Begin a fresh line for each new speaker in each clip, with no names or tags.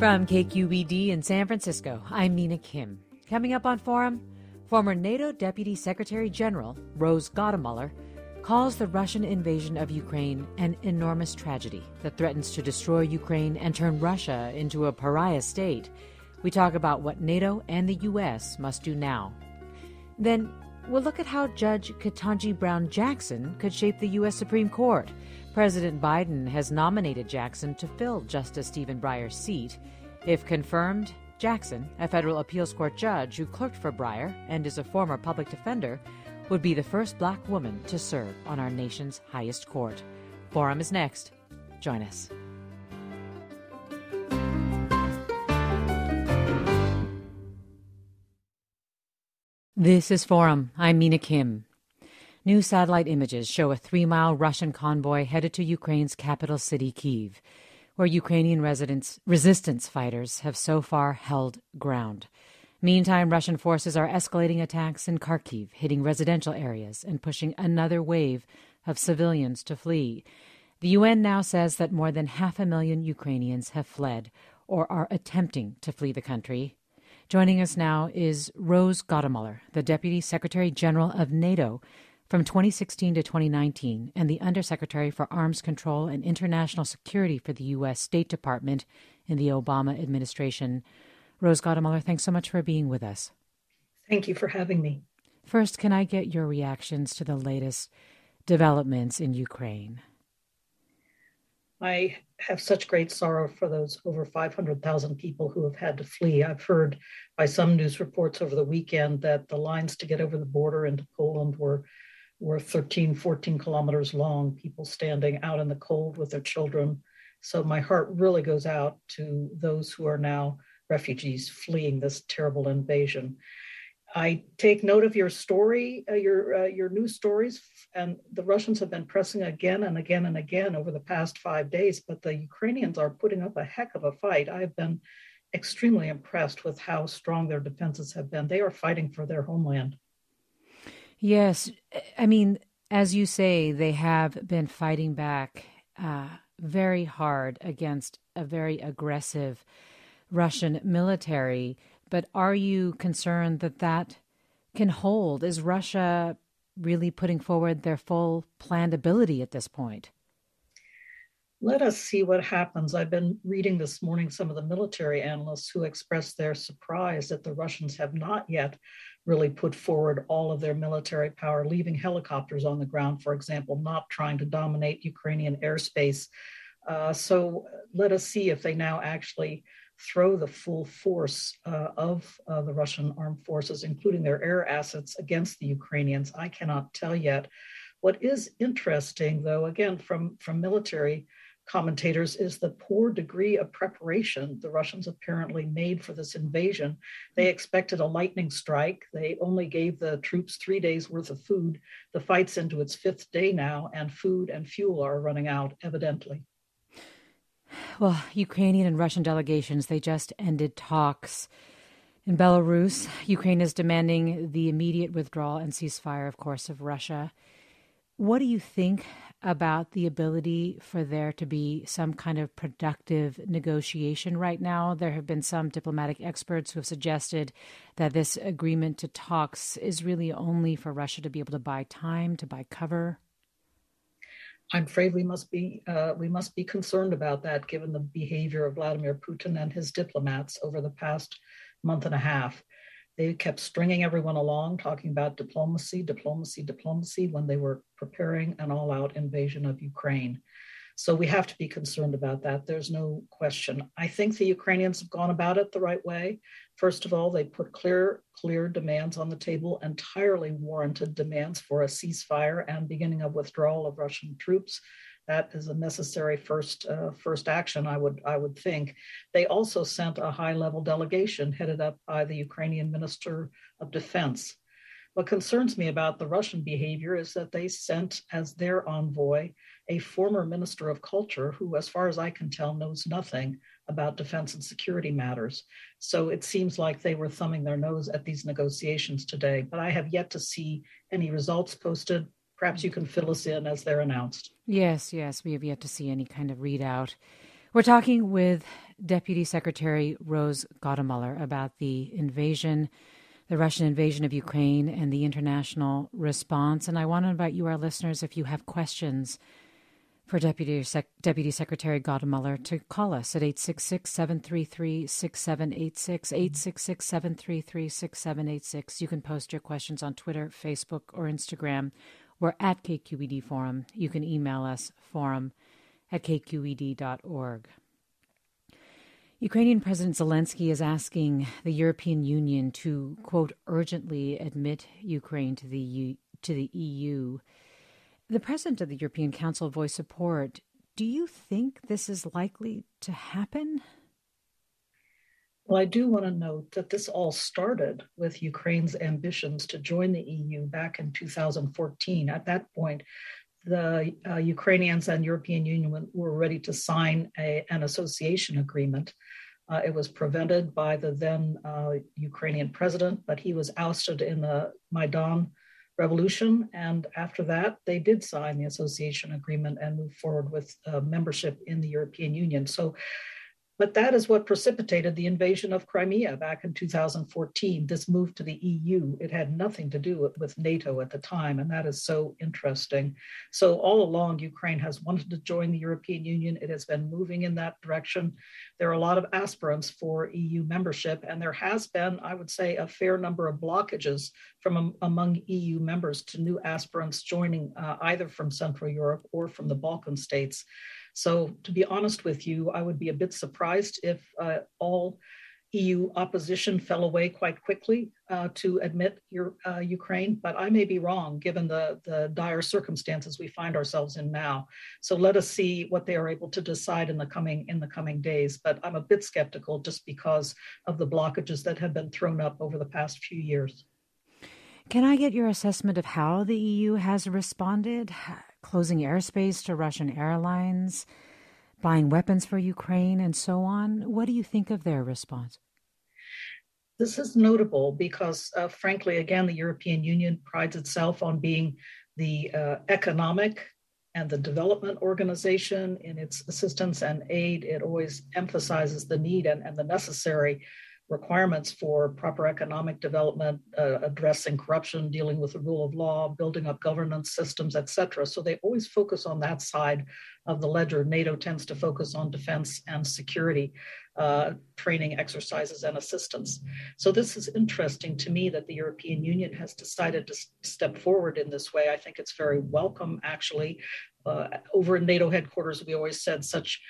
From KQED in San Francisco, I'm Mina Kim. Coming up on Forum, former NATO Deputy Secretary General Rose Gottemoeller calls the Russian invasion of Ukraine an enormous tragedy that threatens to destroy Ukraine and turn Russia into a pariah state. We talk about what NATO and the U.S. must do now. Then we'll look at how Judge Ketanji Brown Jackson could shape the U.S. Supreme Court. President Biden has nominated Jackson to fill Justice Stephen Breyer's seat. If confirmed, Jackson, a federal appeals court judge who clerked for Breyer and is a former public defender, would be the first black woman to serve on our nation's highest court. Forum is next. Join us. This is Forum. I'm Mina Kim. New satellite images show a three mile Russian convoy headed to Ukraine's capital city, Kiev, where Ukrainian residents, resistance fighters have so far held ground. Meantime, Russian forces are escalating attacks in Kharkiv, hitting residential areas and pushing another wave of civilians to flee. The UN now says that more than half a million Ukrainians have fled or are attempting to flee the country. Joining us now is Rose Gottemoeller, the Deputy Secretary General of NATO, from 2016 to 2019 and the Undersecretary for Arms Control and International Security for the U.S. State Department in the Obama administration. Rose Gottemoeller, thanks so much for being with us.
Thank you for having me.
First, can I get your reactions to the latest developments in Ukraine?
I have such great sorrow for those over 500,000 people who have had to flee. I've heard by some news reports over the weekend that the lines to get over the border into Poland were were 13, 14 kilometers long, people standing out in the cold with their children. So my heart really goes out to those who are now refugees fleeing this terrible invasion. I take note of your story, uh, your uh, your news stories, and the Russians have been pressing again and again and again over the past five days. But the Ukrainians are putting up a heck of a fight. I've been extremely impressed with how strong their defenses have been. They are fighting for their homeland.
Yes. I mean, as you say, they have been fighting back uh, very hard against a very aggressive Russian military. But are you concerned that that can hold? Is Russia really putting forward their full planned ability at this point?
Let us see what happens. I've been reading this morning some of the military analysts who expressed their surprise that the Russians have not yet really put forward all of their military power, leaving helicopters on the ground, for example, not trying to dominate Ukrainian airspace. Uh, so let us see if they now actually throw the full force uh, of uh, the Russian armed forces, including their air assets, against the Ukrainians. I cannot tell yet. What is interesting, though, again, from, from military commentators is the poor degree of preparation the Russians apparently made for this invasion. They hmm. expected a lightning strike. They only gave the troops three days worth of food. The fight's into its fifth day now, and food and fuel are running out, evidently.
Well, Ukrainian and Russian delegations, they just ended talks. In Belarus, Ukraine is demanding the immediate withdrawal and ceasefire, of course, of Russia. What do you think about the ability for there to be some kind of productive negotiation right now? There have been some diplomatic experts who have suggested that this agreement to talks is really only for Russia to be able to buy time, to buy cover.
I'm afraid we must be uh, we must be concerned about that, given the behavior of Vladimir Putin and his diplomats over the past month and a half. They kept stringing everyone along, talking about diplomacy, diplomacy, diplomacy, when they were preparing an all out invasion of Ukraine. So we have to be concerned about that. There's no question. I think the Ukrainians have gone about it the right way. First of all, they put clear, clear demands on the table, entirely warranted demands for a ceasefire and beginning of withdrawal of Russian troops that is a necessary first uh, first action i would i would think. They also sent a high level delegation headed up by the ukrainian minister of defense. What concerns me about the russian behavior is that they sent as their envoy a former minister of culture who as far as i can tell knows nothing about defense and security matters. So it seems like they were thumbing their nose at these negotiations today but i have yet to see any results posted perhaps you can fill us in as they're announced.
Yes, yes, we have yet to see any kind of readout. We're talking with Deputy Secretary Rose Gottemoeller about the invasion, the Russian invasion of Ukraine, and the international response. And I want to invite you, our listeners, if you have questions for Deputy, Sec- Deputy Secretary Gottemoeller, to call us at 866 733 6786. 866 733 6786. You can post your questions on Twitter, Facebook, or Instagram we're at KQED Forum. You can email us forum at kqed.org. Ukrainian President Zelensky is asking the European Union to, quote, urgently admit Ukraine to the, U- to the EU. The president of the European Council voiced support. Do you think this is likely to happen?
Well, I do want to note that this all started with Ukraine's ambitions to join the EU back in 2014. At that point, the uh, Ukrainians and European Union were ready to sign a, an association agreement. Uh, it was prevented by the then uh, Ukrainian president, but he was ousted in the Maidan revolution. And after that, they did sign the association agreement and move forward with uh, membership in the European Union. So but that is what precipitated the invasion of Crimea back in 2014. This move to the EU, it had nothing to do with NATO at the time, and that is so interesting. So, all along, Ukraine has wanted to join the European Union. It has been moving in that direction. There are a lot of aspirants for EU membership, and there has been, I would say, a fair number of blockages from um, among EU members to new aspirants joining uh, either from Central Europe or from the Balkan states. So, to be honest with you, I would be a bit surprised if uh, all EU opposition fell away quite quickly uh, to admit your, uh, Ukraine, but I may be wrong given the, the dire circumstances we find ourselves in now. So let us see what they are able to decide in the coming in the coming days. But I'm a bit skeptical just because of the blockages that have been thrown up over the past few years.
Can I get your assessment of how the EU has responded? Closing airspace to Russian airlines, buying weapons for Ukraine, and so on. What do you think of their response?
This is notable because, uh, frankly, again, the European Union prides itself on being the uh, economic and the development organization in its assistance and aid. It always emphasizes the need and, and the necessary requirements for proper economic development, uh, addressing corruption, dealing with the rule of law, building up governance systems, et cetera. So they always focus on that side of the ledger. NATO tends to focus on defense and security, uh, training exercises and assistance. So this is interesting to me that the European Union has decided to step forward in this way. I think it's very welcome, actually. Uh, over in NATO headquarters, we always said such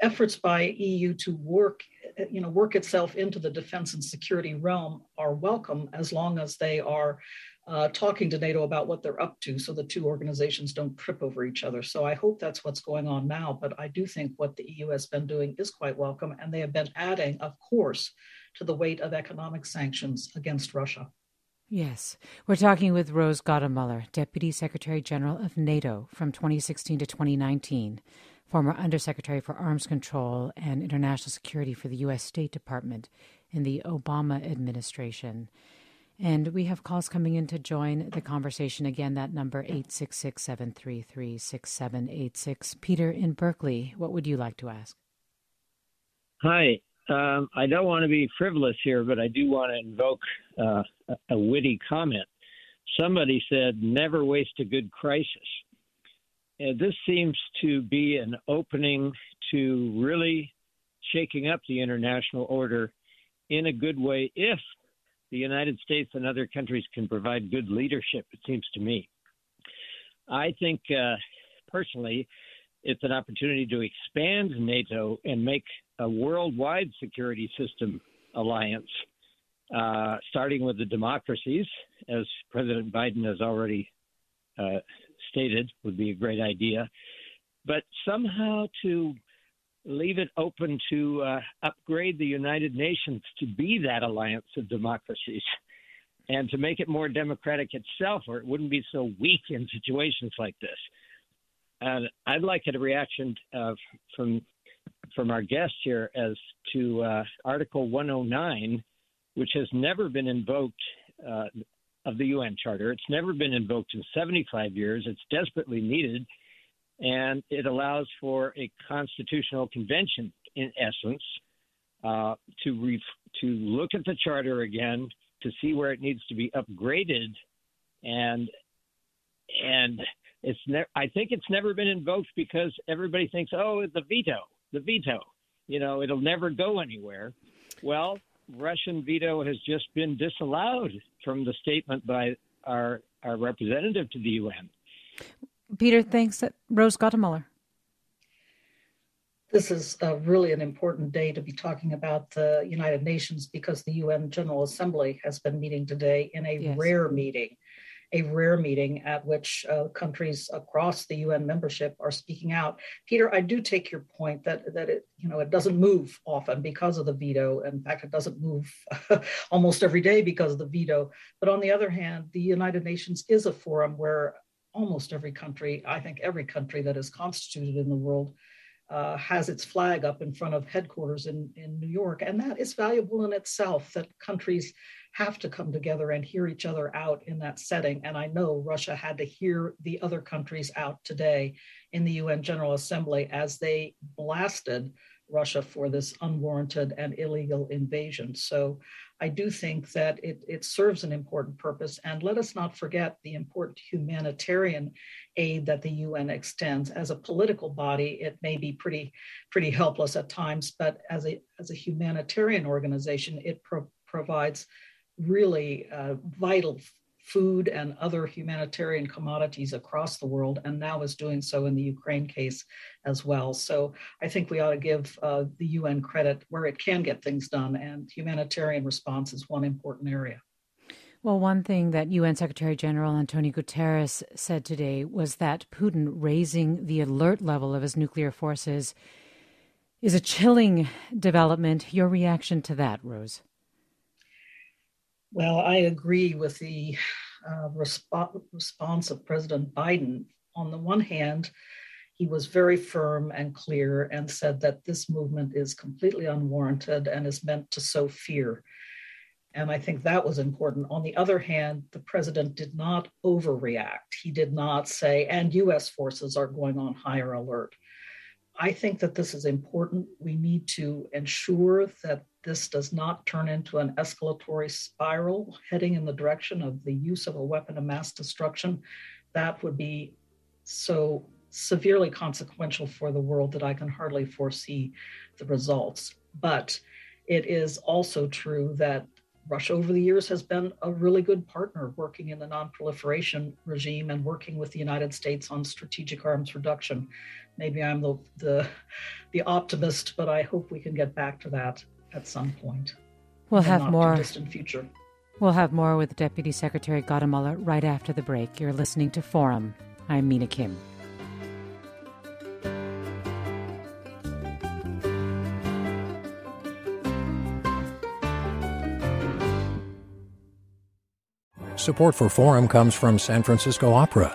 efforts by EU to work, you know, work itself into the defense and security realm are welcome as long as they are uh, talking to NATO about what they're up to so the two organizations don't trip over each other. So I hope that's what's going on now. But I do think what the EU has been doing is quite welcome. And they have been adding, of course, to the weight of economic sanctions against Russia.
Yes. We're talking with Rose Gottemoeller, Deputy Secretary General of NATO from 2016 to 2019 former Undersecretary for Arms Control and International Security for the U.S. State Department in the Obama administration. And we have calls coming in to join the conversation. Again, that number 866 Peter in Berkeley, what would you like to ask?
Hi. Um, I don't want to be frivolous here, but I do want to invoke uh, a witty comment. Somebody said, never waste a good crisis. And this seems to be an opening to really shaking up the international order in a good way if the United States and other countries can provide good leadership, it seems to me. I think uh, personally, it's an opportunity to expand NATO and make a worldwide security system alliance, uh, starting with the democracies, as President Biden has already uh, stated, would be a great idea. But somehow to leave it open to uh, upgrade the United Nations to be that alliance of democracies and to make it more democratic itself, or it wouldn't be so weak in situations like this. And I'd like a reaction uh, from from our guest here as to uh, Article 109, which has never been invoked uh, of the UN Charter. It's never been invoked in 75 years. It's desperately needed and it allows for a constitutional convention, in essence, uh, to re- to look at the charter again to see where it needs to be upgraded, and and it's ne- I think it's never been invoked because everybody thinks, oh, the veto, the veto, you know, it'll never go anywhere. Well, Russian veto has just been disallowed from the statement by our our representative to the UN.
Peter, thanks. Rose Gottemoeller.
This is uh, really an important day to be talking about the United Nations because the UN General Assembly has been meeting today in a yes. rare meeting, a rare meeting at which uh, countries across the UN membership are speaking out. Peter, I do take your point that that it you know it doesn't move often because of the veto. In fact, it doesn't move almost every day because of the veto. But on the other hand, the United Nations is a forum where almost every country, I think every country that is constituted in the world, uh, has its flag up in front of headquarters in, in New York. And that is valuable in itself that countries have to come together and hear each other out in that setting. And I know Russia had to hear the other countries out today in the UN General Assembly as they blasted Russia for this unwarranted and illegal invasion. So I do think that it, it serves an important purpose. And let us not forget the important humanitarian aid that the UN extends. As a political body, it may be pretty, pretty helpless at times, but as a, as a humanitarian organization, it pro- provides really uh, vital food and other humanitarian commodities across the world, and now is doing so in the Ukraine case as well. So I think we ought to give uh, the UN credit where it can get things done, and humanitarian response is one important area.
Well, one thing that UN Secretary General Antonio Guterres said today was that Putin raising the alert level of his nuclear forces is a chilling development. Your reaction to that, Rose?
Well, I agree with the uh, resp- response of President Biden. On the one hand, he was very firm and clear and said that this movement is completely unwarranted and is meant to sow fear. And I think that was important. On the other hand, the president did not overreact. He did not say, and US forces are going on higher alert. I think that this is important. We need to ensure that this does not turn into an escalatory spiral heading in the direction of the use of a weapon of mass destruction. That would be so severely consequential for the world that I can hardly foresee the results. But it is also true that Russia over the years has been a really good partner working in the nonproliferation regime and working with the United States on strategic arms reduction. Maybe I'm the, the, the optimist, but I hope we can get back to that at some point.
We'll have more
distant future.
We'll have more with Deputy Secretary Gottemoeller right after the break. You're listening to Forum. I'm Mina Kim.
Support for Forum comes from San Francisco Opera.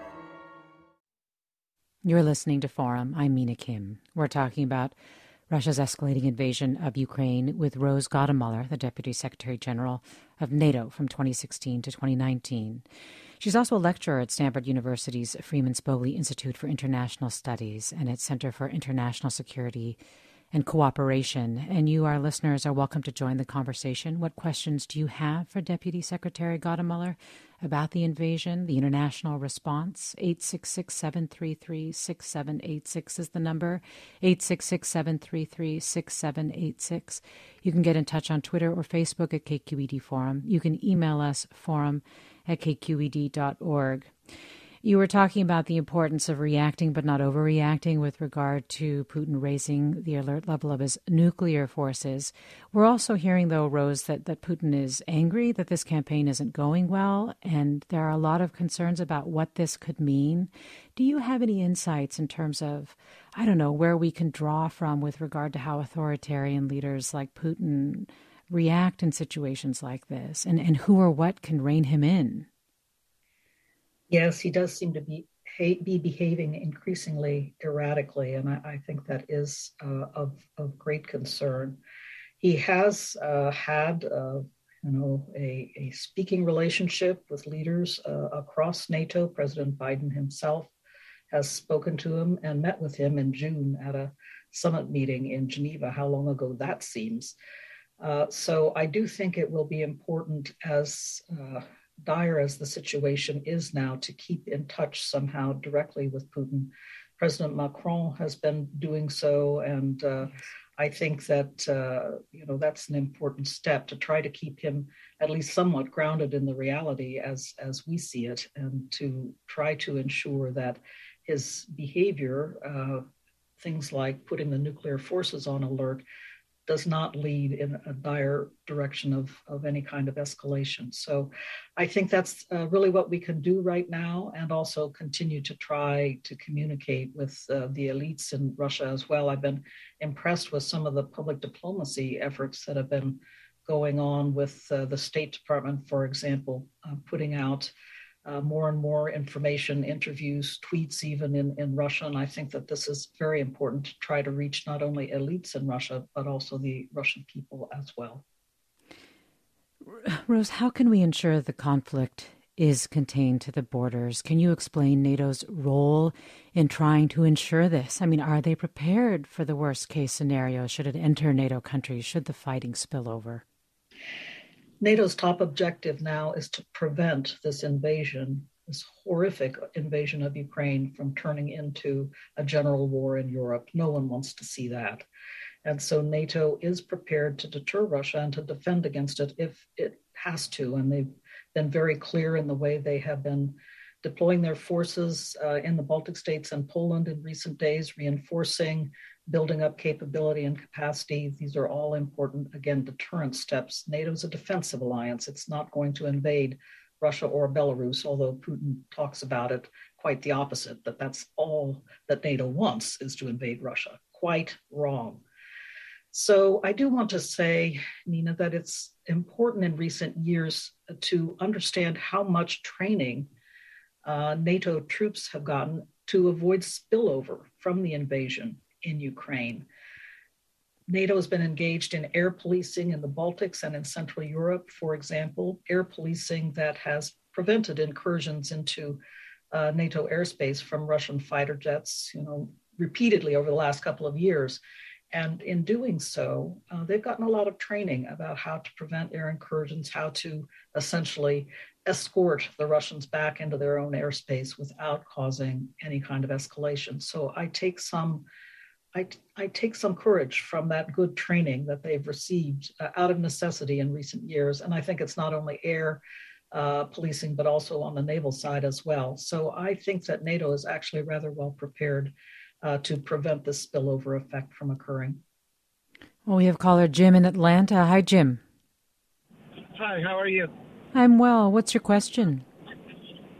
You're listening to Forum. I'm Mina Kim. We're talking about Russia's escalating invasion of Ukraine with Rose Gottemoeller, the Deputy Secretary General of NATO from 2016 to 2019. She's also a lecturer at Stanford University's Freeman Spogli Institute for International Studies and its Center for International Security and cooperation. And you, our listeners, are welcome to join the conversation. What questions do you have for Deputy Secretary Gottemoeller about the invasion, the international response? 866 733 6786 is the number. 866 733 6786. You can get in touch on Twitter or Facebook at KQED Forum. You can email us forum at kqed.org. You were talking about the importance of reacting but not overreacting with regard to Putin raising the alert level of his nuclear forces. We're also hearing, though, Rose, that, that Putin is angry that this campaign isn't going well, and there are a lot of concerns about what this could mean. Do you have any insights in terms of, I don't know, where we can draw from with regard to how authoritarian leaders like Putin react in situations like this, and, and who or what can rein him in?
Yes, he does seem to be be behaving increasingly erratically, and I, I think that is uh, of of great concern. He has uh, had, uh, you know, a, a speaking relationship with leaders uh, across NATO. President Biden himself has spoken to him and met with him in June at a summit meeting in Geneva. How long ago that seems. Uh, so I do think it will be important as uh, dire as the situation is now to keep in touch somehow directly with Putin. President Macron has been doing so, and uh, I think that uh, you know that's an important step to try to keep him at least somewhat grounded in the reality as as we see it, and to try to ensure that his behavior, uh, things like putting the nuclear forces on alert, does not lead in a dire direction of, of any kind of escalation. So I think that's uh, really what we can do right now and also continue to try to communicate with uh, the elites in Russia as well. I've been impressed with some of the public diplomacy efforts that have been going on with uh, the State Department, for example, uh, putting out uh, more and more information, interviews, tweets, even in, in Russia. And I think that this is very important to try to reach not only elites in Russia, but also the Russian people as well.
Rose, how can we ensure the conflict is contained to the borders? Can you explain NATO's role in trying to ensure this? I mean, are they prepared for the worst case scenario should it enter NATO countries, should the fighting spill over?
NATO's top objective now is to prevent this invasion, this horrific invasion of Ukraine, from turning into a general war in Europe. No one wants to see that. And so NATO is prepared to deter Russia and to defend against it if it has to. And they've been very clear in the way they have been deploying their forces uh, in the Baltic states and Poland in recent days, reinforcing building up capability and capacity. These are all important, again, deterrent steps. NATO is a defensive alliance. It's not going to invade Russia or Belarus, although Putin talks about it quite the opposite, that that's all that NATO wants is to invade Russia. Quite wrong. So I do want to say, Nina, that it's important in recent years to understand how much training uh, NATO troops have gotten to avoid spillover from the invasion in Ukraine. NATO has been engaged in air policing in the Baltics and in Central Europe, for example, air policing that has prevented incursions into uh, NATO airspace from Russian fighter jets, you know, repeatedly over the last couple of years. And in doing so, uh, they've gotten a lot of training about how to prevent air incursions, how to essentially escort the Russians back into their own airspace without causing any kind of escalation. So I take some I, I take some courage from that good training that they've received uh, out of necessity in recent years. And I think it's not only air uh, policing, but also on the naval side as well. So I think that NATO is actually rather well prepared uh, to prevent this spillover effect from occurring.
Well, we have caller Jim in Atlanta. Hi, Jim.
Hi, how are you?
I'm well. What's your question?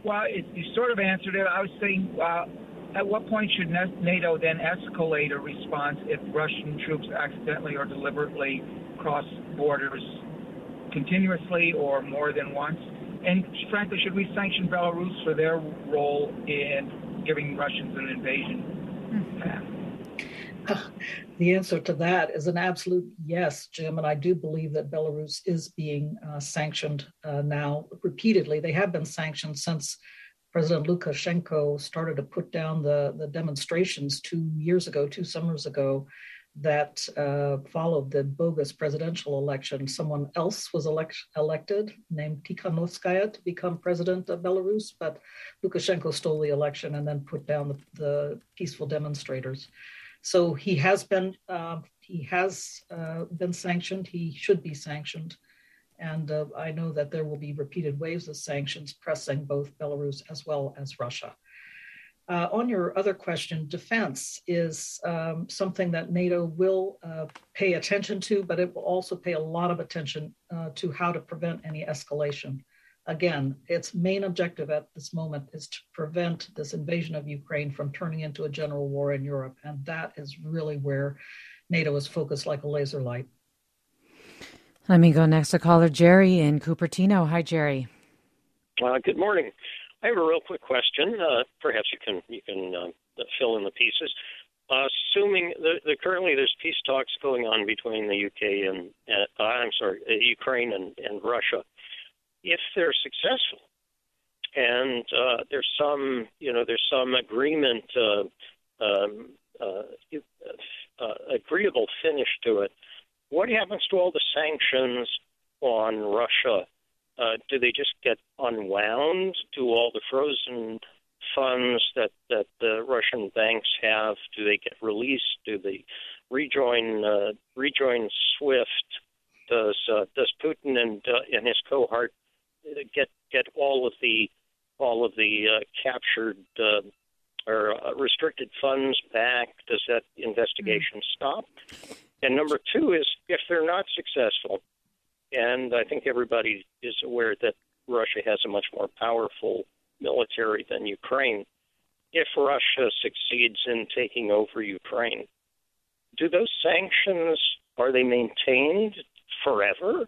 Well, it, you sort of answered it. I was saying, uh, at what point should NATO then escalate a response if Russian troops accidentally or deliberately cross borders continuously or more than once? And frankly, should we sanction Belarus for their role in giving Russians an invasion path?
the answer to that is an absolute yes, Jim. And I do believe that Belarus is being uh, sanctioned uh, now repeatedly. They have been sanctioned since President Lukashenko started to put down the, the demonstrations two years ago, two summers ago, that uh, followed the bogus presidential election. Someone else was elect- elected, named Tikhanovskaya, to become president of Belarus, but Lukashenko stole the election and then put down the, the peaceful demonstrators. So he has been uh, he has uh, been sanctioned. He should be sanctioned, and uh, I know that there will be repeated waves of sanctions pressing both Belarus as well as Russia. Uh, on your other question, defense is um, something that NATO will uh, pay attention to, but it will also pay a lot of attention uh, to how to prevent any escalation again, its main objective at this moment is to prevent this invasion of Ukraine from turning into a general war in Europe. And that is really where NATO is focused like a laser light.
Let me go next to caller Jerry in Cupertino. Hi, Jerry.
Uh, good morning. I have a real quick question. Uh, perhaps you can you can uh, fill in the pieces. assuming the, currently there's peace talks going on between the UK and uh, I'm sorry, uh, Ukraine and, and Russia if they're successful and uh, there's some you know there's some agreement uh, um, uh, uh, agreeable finish to it what happens to all the sanctions on Russia? Uh, do they just get unwound? Do all the frozen funds that that the Russian banks have do they get released? Do they rejoin uh, rejoin SWIFT? Does uh, does Putin and uh, and his cohort get get all of the all of the uh, captured uh, or uh, restricted funds back? Does that investigation mm. stop? And number two is if they're not successful, and I think everybody is aware that Russia has a much more powerful military than Ukraine. If Russia succeeds in taking over Ukraine, do those sanctions are they maintained forever,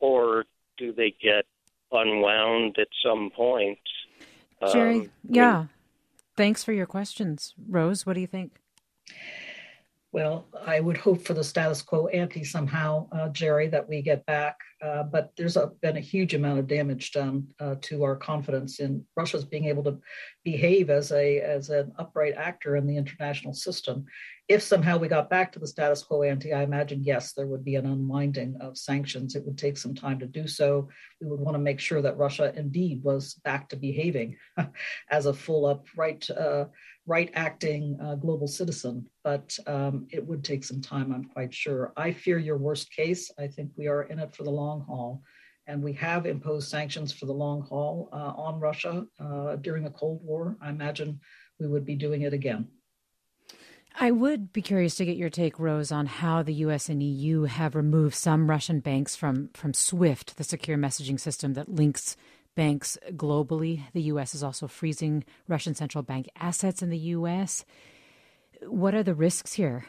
or do they get unwound at some point.
Jerry, um, yeah. Thanks for your questions. Rose, what do you think?
Well, I would hope for the status quo ante somehow, uh, Jerry, that we get back. Uh, but there's a, been a huge amount of damage done uh, to our confidence in Russia's being able to behave as a as an upright actor in the international system. If somehow we got back to the status quo ante, I imagine yes, there would be an unwinding of sanctions. It would take some time to do so. We would want to make sure that Russia indeed was back to behaving as a full upright uh, right acting uh, global citizen, but um, it would take some time, I'm quite sure. I fear your worst case. I think we are in it for the long haul. And we have imposed sanctions for the long haul uh, on Russia uh, during the Cold War. I imagine we would be doing it again.
I would be curious to get your take, Rose, on how the U.S. and EU have removed some Russian banks from, from SWIFT, the secure messaging system that links banks globally. The U.S. is also freezing Russian central bank assets in the U.S. What are the risks here?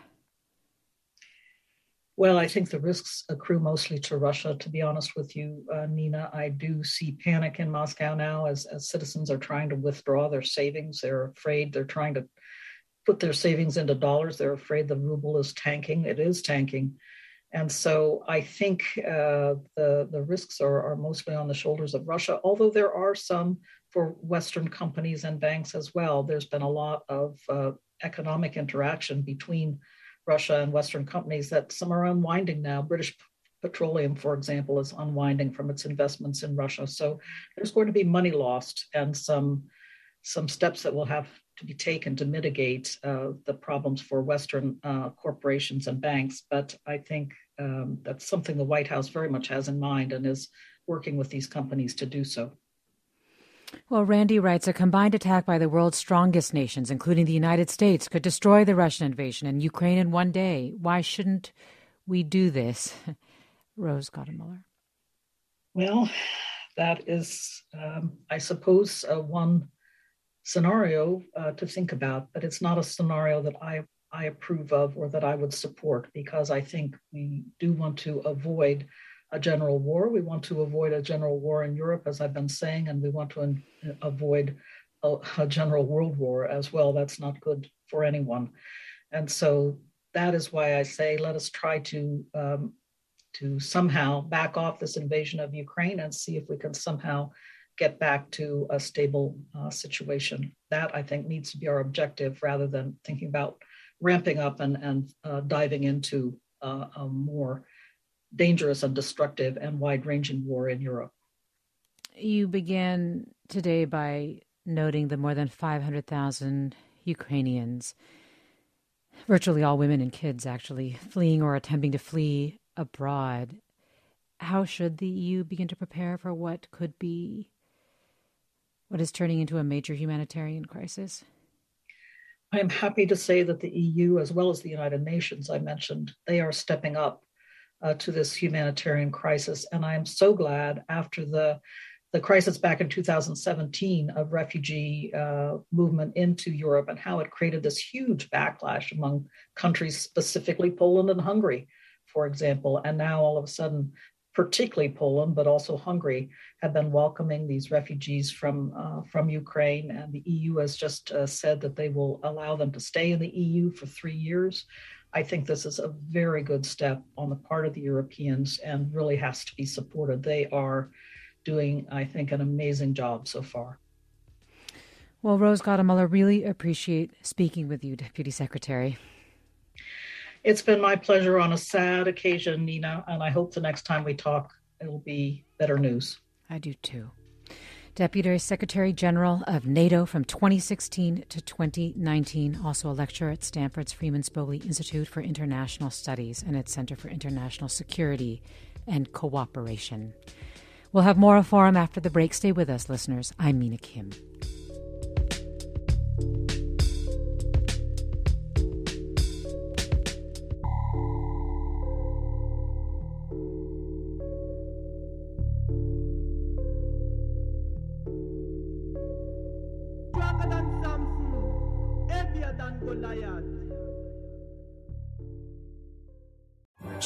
Well, I think the risks accrue mostly to Russia, to be honest with you, uh, Nina. I do see panic in Moscow now as, as citizens are trying to withdraw their savings. They're afraid, they're trying to put their savings into dollars. They're afraid the ruble is tanking. It is tanking. And so I think uh, the, the risks are, are mostly on the shoulders of Russia, although there are some for Western companies and banks as well. There's been a lot of uh, economic interaction between Russia and Western companies that some are unwinding now. British Petroleum, for example, is unwinding from its investments in Russia. So there's going to be money lost and some some steps that will have to be taken to mitigate uh, the problems for Western uh, corporations and banks. But I think um, that's something the White House very much has in mind and is working with these companies to do so.
Well, Randy writes a combined attack by the world's strongest nations, including the United States, could destroy the Russian invasion in Ukraine in one day. Why shouldn't we do this? Rose Gottemoeller.
Well, that is, um, I suppose, uh, one scenario uh, to think about, but it's not a scenario that I, I approve of or that I would support because I think we do want to avoid a general war. We want to avoid a general war in Europe, as I've been saying, and we want to in, avoid a, a, general world war as well. That's not good for anyone. And so that is why I say let us try to um, to somehow back off this invasion of Ukraine and see if we can somehow get back to a stable uh, situation. That I think needs to be our objective rather than thinking about ramping up and, and uh, diving into uh, a more dangerous and destructive and wide ranging war in Europe.
You began today by noting the more than 500,000 Ukrainians, virtually all women and kids actually, fleeing or attempting to flee abroad. How should the EU begin to prepare for what could be what is turning into a major humanitarian crisis?
I am happy to say that the EU, as well as the United Nations, I mentioned, they are stepping up uh, to this humanitarian crisis. And I am so glad after the the crisis back in 2017 of refugee uh, movement into Europe and how it created this huge backlash among countries, specifically Poland and Hungary, for example. And now all of a sudden, particularly Poland, but also Hungary, have been welcoming these refugees from uh, from Ukraine, and the EU has just uh, said that they will allow them to stay in the EU for three years. I think this is a very good step on the part of the Europeans and really has to be supported. They are doing, I think, an amazing job so far.
Well, Rose Gottemoeller, really appreciate speaking with you, Deputy Secretary.
It's been my pleasure on a sad occasion, Nina, and I hope the next time we talk, it'll be better news.
I do too. Deputy Secretary General of NATO from 2016 to 2019, also a lecturer at Stanford's Freeman Spogli Institute for International Studies and its Center for International Security and Cooperation. We'll have more of a Forum after the break. Stay with us, listeners. I'm Mina Kim.